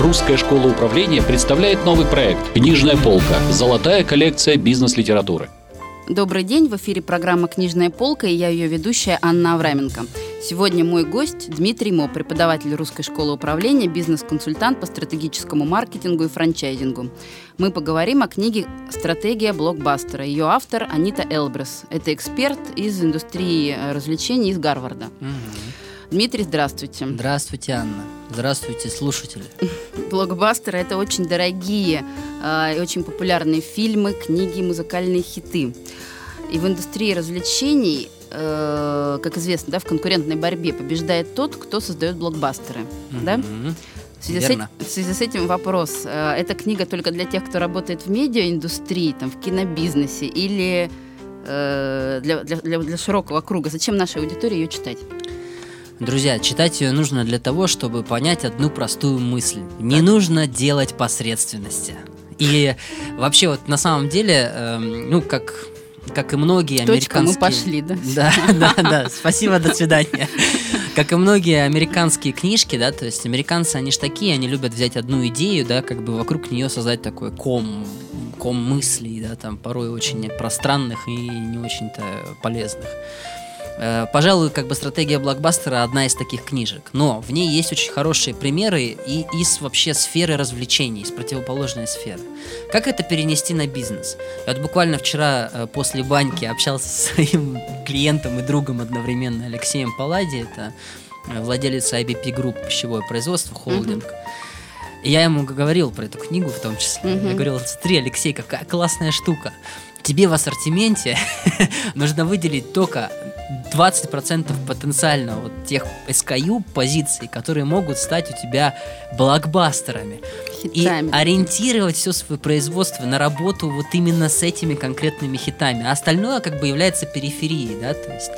Русская школа управления представляет новый проект «Книжная полка. Золотая коллекция бизнес-литературы». Добрый день, в эфире программа «Книжная полка» и я ее ведущая Анна Авраменко. Сегодня мой гость Дмитрий Мо, преподаватель Русской школы управления, бизнес-консультант по стратегическому маркетингу и франчайзингу. Мы поговорим о книге «Стратегия блокбастера». Ее автор Анита Элбрес. Это эксперт из индустрии развлечений из Гарварда. Угу. Дмитрий, здравствуйте. Здравствуйте, Анна. Здравствуйте, слушатели. Блокбастеры — это очень дорогие э, и очень популярные фильмы, книги, музыкальные хиты. И в индустрии развлечений, э, как известно, да, в конкурентной борьбе побеждает тот, кто создает блокбастеры. Mm-hmm. Да? В связи, с, в связи с этим вопрос. Э, эта книга только для тех, кто работает в медиаиндустрии, там, в кинобизнесе, или э, для, для, для, для широкого круга? Зачем нашей аудитории ее читать? Друзья, читать ее нужно для того, чтобы понять одну простую мысль. Не нужно делать посредственности. И вообще вот на самом деле, э, ну как как и многие Точка, американские... мы пошли, да? Да, да, да. Спасибо, до свидания. Как и многие американские книжки, да, то есть американцы, они же такие, они любят взять одну идею, да, как бы вокруг нее создать такой ком, ком мыслей, да, там порой очень пространных и не очень-то полезных. Э, пожалуй, как бы стратегия блокбастера одна из таких книжек. Но в ней есть очень хорошие примеры и из вообще сферы развлечений, из противоположной сферы. Как это перенести на бизнес? Я вот буквально вчера э, после баньки общался со своим клиентом и другом одновременно Алексеем Паллади, это э, владелец IBP Group пищевое производство, холдинг. Mm-hmm. И я ему говорил про эту книгу в том числе. Mm-hmm. Я говорил, смотри, Алексей, какая классная штука. Тебе в ассортименте нужно выделить только 20% потенциально вот тех SKU позиций, которые могут стать у тебя блокбастерами. Хитами. И ориентировать все свое производство на работу вот именно с этими конкретными хитами. А остальное как бы является периферией, да, то есть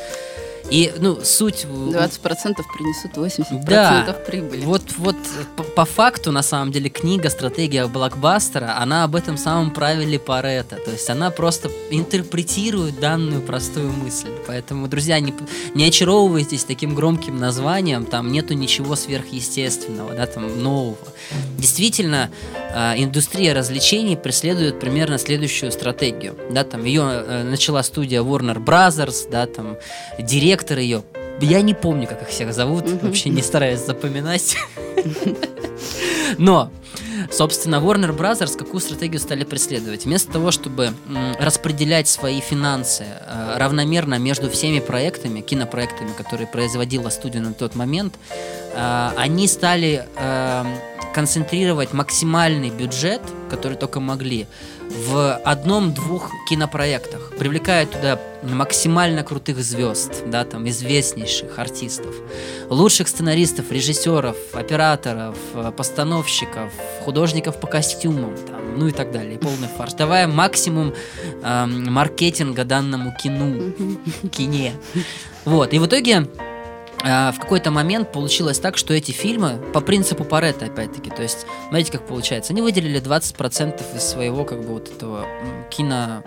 и, ну, суть... 20% принесут 80% да, прибыли. Вот, вот по, по факту, на самом деле, книга «Стратегия блокбастера», она об этом самом правиле Паретта. То есть она просто интерпретирует данную простую мысль. Поэтому, друзья, не, не очаровывайтесь таким громким названием, там нету ничего сверхъестественного, да, там нового. Действительно, индустрия развлечений преследует примерно следующую стратегию. Да, там ее э, начала студия Warner Brothers, да, там директор ее. Я не помню, как их всех зовут, вообще не стараюсь запоминать. Но, собственно, Warner Brothers какую стратегию стали преследовать? Вместо того, чтобы распределять свои финансы э, равномерно между всеми проектами, кинопроектами, которые производила студия на тот момент, э, они стали э, концентрировать максимальный бюджет, который только могли, в одном-двух кинопроектах, привлекая туда максимально крутых звезд, да, там, известнейших артистов, лучших сценаристов, режиссеров, операторов, э, постановщиков, художников по костюмам, там, ну и так далее, полный фарш, давая максимум э, маркетинга данному кину, кине. Вот, и в итоге в какой-то момент получилось так, что эти фильмы, по принципу Паретта, опять-таки, то есть, смотрите, как получается, они выделили 20% из своего, как бы, вот этого кино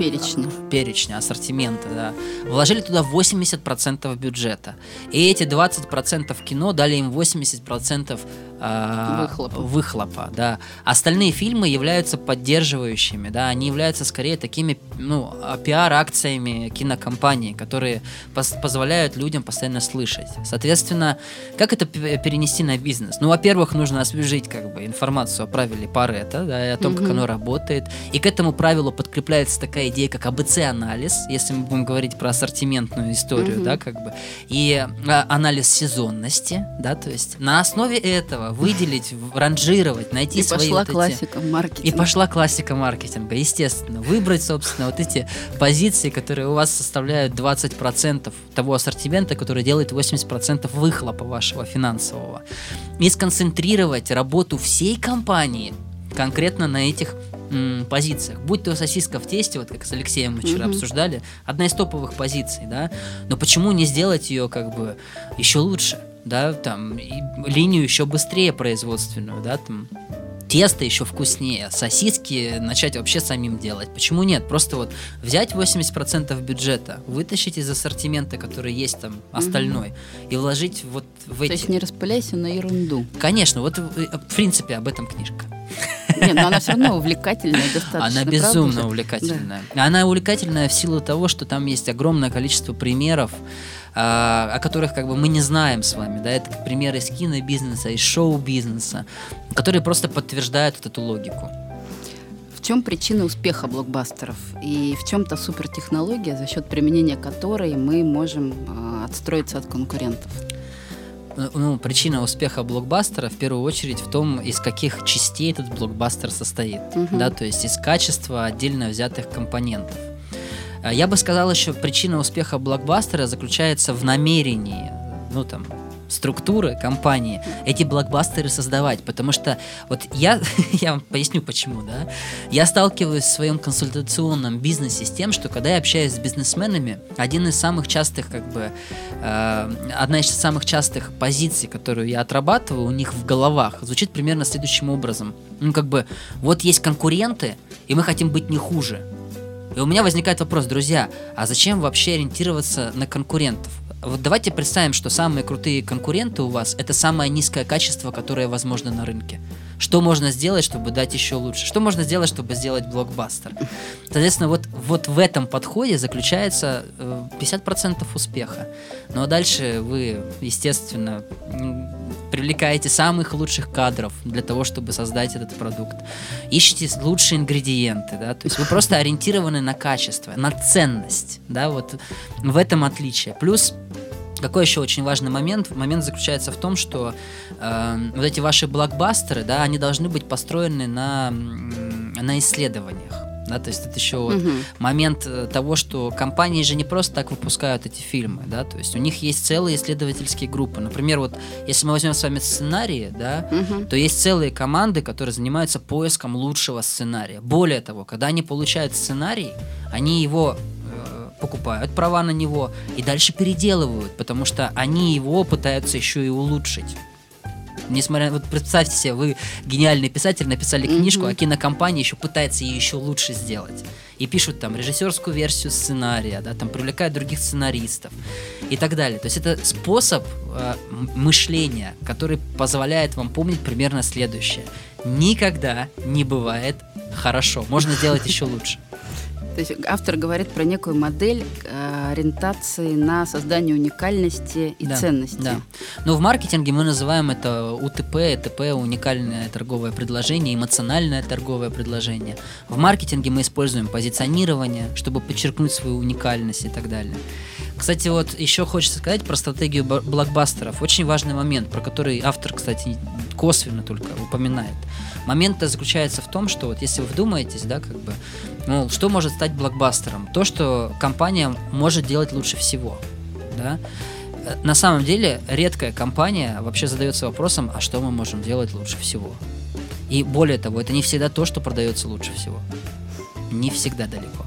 перечня. перечня, ассортимента, да. Вложили туда 80% бюджета. И эти 20% кино дали им 80% э, выхлопа. выхлопа, да. Остальные фильмы являются поддерживающими, да, они являются скорее такими, ну, пиар-акциями кинокомпании, которые пос позволяют людям постоянно слышать. Соответственно, как это перенести на бизнес? Ну, во-первых, нужно освежить как бы информацию о правиле Паретта, да, и о том, mm-hmm. как оно работает. И к этому правилу подкрепляется такая идея, как АБЦ-анализ, если мы будем говорить про ассортиментную историю, mm-hmm. да, как бы, и а, анализ сезонности, да, то есть на основе этого выделить, ранжировать, найти и свои пошла вот эти... классика маркетинга. И пошла классика маркетинга, естественно. Выбрать, собственно, вот эти позиции, которые у вас составляют 20% того ассортимента, который делает 80% выхлопа вашего финансового. И сконцентрировать работу всей компании конкретно на этих м, позициях. Будь то сосиска в тесте, вот как с Алексеем мы вчера mm-hmm. обсуждали, одна из топовых позиций, да. Но почему не сделать ее как бы еще лучше? Да, там, линию еще быстрее производственную, да, там, тесто еще вкуснее, сосиски начать вообще самим делать. Почему нет? Просто вот взять 80% бюджета, вытащить из ассортимента, который есть там остальной, и вложить вот в То эти... есть не распыляйся на ерунду. Конечно, вот э, в принципе об этом книжка. Нет, но она все равно увлекательная достаточно. Она безумно увлекательная. Она увлекательная в силу того, что там есть огромное количество примеров, о которых как бы мы не знаем с вами, да, это примеры из кинобизнеса, из шоу-бизнеса, которые просто подтверждают вот эту логику. В чем причина успеха блокбастеров? И в чем-то супертехнология, за счет применения которой мы можем э, отстроиться от конкурентов? Ну, причина успеха блокбастера в первую очередь в том, из каких частей этот блокбастер состоит, Мгм. да, то есть из качества отдельно взятых компонентов. А Я бы сказал еще, причина успеха блокбастера заключается в намерении, ну там, структуры компании эти блокбастеры создавать, потому что вот я, я вам поясню почему, да, я сталкиваюсь в своем консультационном бизнесе с тем, что когда я общаюсь с бизнесменами, один из самых частых, как бы, э, одна из самых частых позиций, которую я отрабатываю у них в головах, звучит примерно следующим образом. Ну, как бы, вот есть конкуренты, и мы хотим быть не хуже. И у меня возникает вопрос, друзья, а зачем вообще ориентироваться на конкурентов? Вот давайте представим, что самые крутые конкуренты у вас это самое низкое качество, которое возможно на рынке. Что можно сделать, чтобы дать еще лучше? Что можно сделать, чтобы сделать блокбастер? Соответственно, вот, вот в этом подходе заключается э, 50% успеха. Ну а дальше вы, естественно, привлекаете самых лучших кадров для того, чтобы создать этот продукт. Ищите лучшие ингредиенты, да, то есть вы просто ориентированы на качество, на ценность, да, вот в этом отличие. Плюс какой еще очень важный момент? Момент заключается в том, что э, вот эти ваши блокбастеры, да, они должны быть построены на, на исследованиях. Да, то есть это еще вот Мгм. момент э, того, что компании же не просто так выпускают эти фильмы, да, то есть у них есть целые исследовательские группы. Например, вот если мы возьмем с вами сценарии, да, Мгм. то есть целые команды, которые занимаются поиском лучшего сценария. Более того, когда они получают сценарий, они его покупают права на него и дальше переделывают, потому что они его пытаются еще и улучшить. Несмотря, вот представьте себе, вы гениальный писатель, написали книжку, Мгм. а кинокомпания еще пытается ее еще лучше сделать. И пишут там режиссерскую версию сценария, да, там привлекают других сценаристов и так далее. То есть это способ э, мышления, который позволяет вам помнить примерно следующее. Никогда не бывает хорошо. Можно сделать еще лучше. То есть автор говорит про некую модель э, ориентации на создание уникальности и Да, ценности. Да. Но в маркетинге мы называем это УТП, ЭТП, уникальное торговое предложение, эмоциональное торговое предложение. В маркетинге мы используем позиционирование, чтобы подчеркнуть свою уникальность и так далее. Кстати, вот еще хочется сказать про стратегию блокбастеров. Очень важный момент, про который автор, кстати, косвенно только упоминает. Момент заключается в том, что вот если вы вдумаетесь, да, как бы, ну, что может стать блокбастером? То, что компания может делать лучше всего, да. Э, На самом деле, редкая компания вообще задается вопросом, а что мы можем делать лучше всего? И более того, это не всегда то, что продается лучше всего. Не всегда далеко.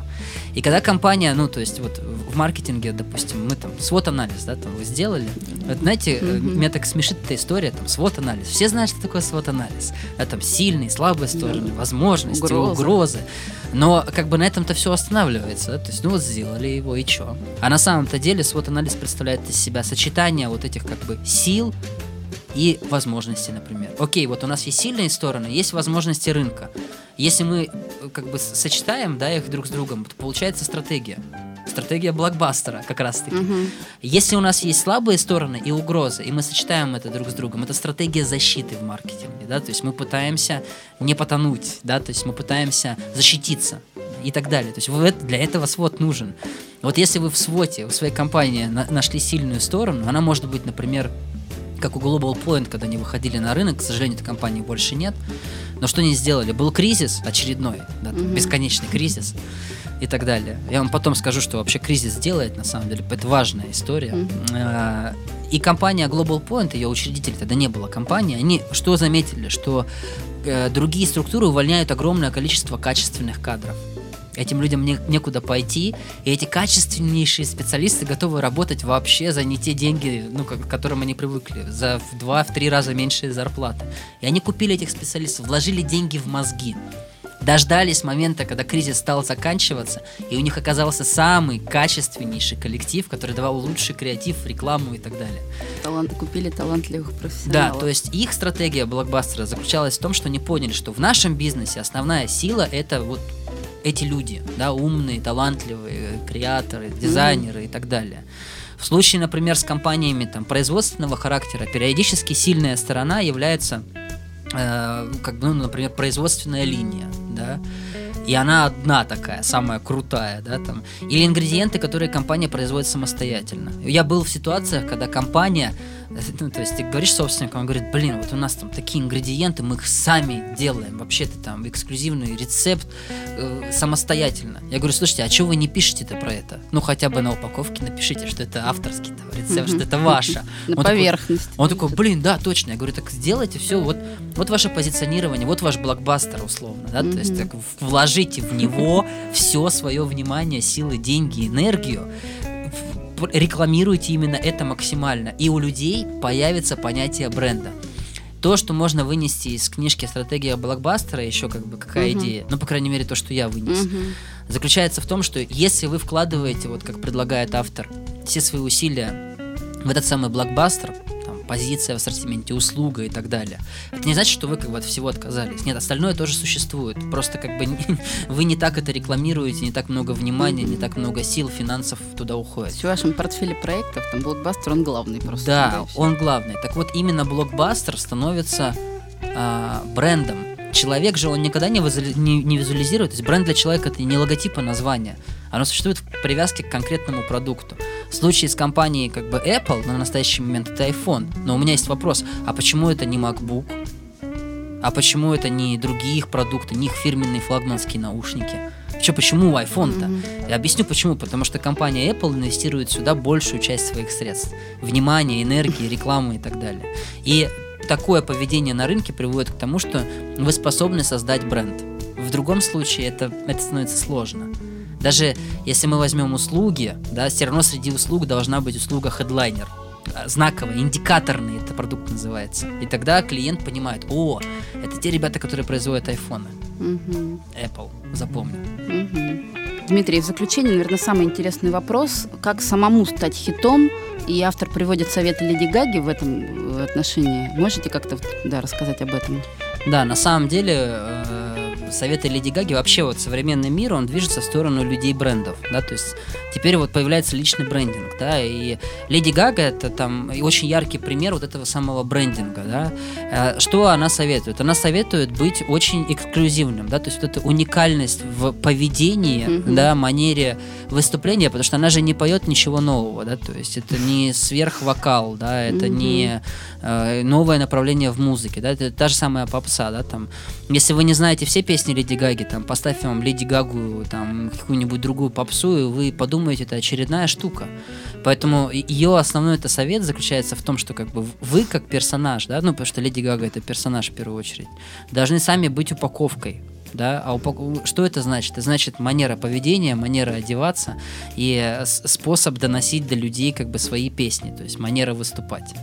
И когда компания, ну, то есть вот в маркетинге, допустим, мы там свод-анализ, да, там вы сделали. Вот знаете, Мгм. меня так смешит эта история, там, свод-анализ. Все знают, что такое свод-анализ. Да, там сильные, слабые стороны, Да. возможности, Угрозы. угрозы. Но как бы на этом-то все останавливается. Да? То есть, ну вот сделали его и чё? А на самом-то деле свод-анализ представляет из себя сочетание вот этих как бы сил и возможностей, например. Окей, вот у нас есть сильные стороны, есть возможности рынка. Если мы как бы сочетаем, да, их друг с другом, то получается стратегия. Стратегия блокбастера как раз-таки. Мгм. Если у нас есть слабые стороны и угрозы, и мы сочетаем это друг с другом, это стратегия защиты в маркетинге, да, то есть мы пытаемся не потонуть, да, то есть мы пытаемся защититься и так далее. То есть для этого свод нужен. Вот если вы в своте, в своей компании на- нашли сильную сторону, она может быть, например, как у Global Point, когда они выходили на рынок, к сожалению, этой компании больше нет. Но что они сделали? Был кризис очередной, да, там, Мгм. бесконечный кризис и так далее. Я вам потом скажу, что вообще кризис делает, на самом деле, это важная история. А, И компания Global Point, ее учредитель тогда не было компании, они что заметили? Что э, другие структуры увольняют огромное количество качественных кадров. Этим людям не, некуда пойти, и эти качественнейшие специалисты готовы работать вообще за не те деньги, ну, к которым они привыкли, за в два-три раза меньшие зарплаты. И они купили этих специалистов, вложили деньги в мозги дождались момента, когда кризис стал заканчиваться, и у них оказался самый качественнейший коллектив, который давал лучший креатив, рекламу и так далее. Талант, купили талантливых профессионалов. Да, то есть их стратегия блокбастера заключалась в том, что они поняли, что в нашем бизнесе основная сила это вот эти люди, да, умные, талантливые, креаторы, дизайнеры mm-hmm. и так далее. В случае, например, с компаниями там, производственного характера, периодически сильная сторона является Э, как бы, ну, например, производственная линия, да, и она одна такая, самая крутая, да, там, или ингредиенты, которые компания производит самостоятельно. Я был в ситуациях, когда компания ну, то есть ты говоришь собственнику, он говорит, блин, вот у нас там такие ингредиенты, мы их сами делаем, вообще-то там эксклюзивный рецепт э, самостоятельно. Я говорю, слушайте, а что вы не пишете-то про это? Ну, хотя бы на упаковке напишите, что это авторский там, рецепт, что это ваше. На поверхность. Он такой, блин, да, точно. Я говорю, так сделайте все, вот, вот ваше позиционирование, вот ваш блокбастер условно, да, то есть так, вложите в него все свое внимание, силы, деньги, энергию, рекламируйте именно это максимально, и у людей появится понятие бренда. То, что можно вынести из книжки «Стратегия блокбастера», еще как бы какая uh-huh. идея, ну, по крайней мере, то, что я вынес, uh-huh. заключается в том, что если вы вкладываете, вот как предлагает автор, все свои усилия в этот самый блокбастер, позиция в ассортименте, услуга и так далее. Это не значит, что вы как бы от всего отказались. Нет, остальное тоже существует. Просто как бы вы не так это рекламируете, не так много внимания, не так много сил, финансов туда уходит. В вашем портфеле проектов там блокбастер, он главный просто. Да, он главный. Так вот, именно блокбастер становится э, брендом. Человек же, он никогда не, визуали, не, не визуализирует. То есть бренд для человека это не логотип, а название. Оно существует в привязке к конкретному продукту. В случае с компанией как бы Apple на настоящий момент это iPhone. Но у меня есть вопрос, а почему это не MacBook? А почему это не другие их продукты, не их фирменные флагманские наушники? Че, почему iPhone-то? Mm-hmm. Я объясню почему. Потому что компания Apple инвестирует сюда большую часть своих средств. Внимания, энергии, рекламы и так далее. И такое поведение на рынке приводит к тому, что вы способны создать бренд. В другом случае это, это становится сложно. Даже если мы возьмем услуги, да, все равно среди услуг должна быть услуга headliner знаковый, индикаторный это продукт называется. И тогда клиент понимает, о, это те ребята, которые производят айфоны. Угу. Apple, запомню. Угу. Дмитрий, в заключение, наверное, самый интересный вопрос, как самому стать хитом, и автор приводит советы Леди Гаги в этом отношении. Можете как-то да, рассказать об этом? Да, на самом деле э, советы Леди Гаги, вообще вот современный мир, он движется в сторону людей брендов, да, то есть теперь вот появляется личный брендинг, да, и Леди Гага это там очень яркий пример вот этого самого брендинга, да. Э, что она советует? Она советует быть очень эксклюзивным, да, то есть вот эта уникальность в поведении, mm-hmm. да, манере выступления, потому что она же не поет ничего нового, да, то есть это не сверхвокал, да, это mm-hmm. не э, новое направление в музыке, да, это та же самая попса, да, там, если вы не знаете все песни песни Леди Гаги, там, поставьте вам Леди Гагу, там, какую-нибудь другую попсу, и вы подумаете, это очередная штука. Поэтому ее основной это совет заключается в том, что как бы вы как персонаж, да, ну, потому что Леди Гага это персонаж в первую очередь, должны сами быть упаковкой, да, а упак... что это значит? Это значит манера поведения, манера одеваться и способ доносить до людей как бы свои песни, то есть манера выступать.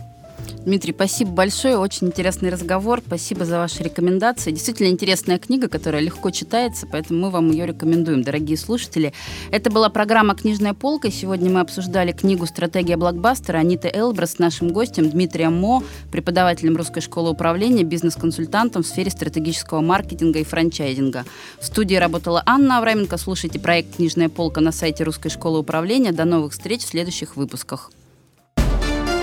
Дмитрий, спасибо большое, очень интересный разговор, спасибо за ваши рекомендации. Действительно интересная книга, которая легко читается, поэтому мы вам ее рекомендуем, дорогие слушатели. Это была программа «Книжная полка». Сегодня мы обсуждали книгу «Стратегия блокбастера» Аниты Элбрас с нашим гостем Дмитрием Мо, преподавателем Русской школы управления, бизнес-консультантом в сфере стратегического маркетинга и франчайзинга. В студии работала Анна Авраменко. Слушайте проект «Книжная полка» на сайте Русской школы управления. До новых встреч в следующих выпусках.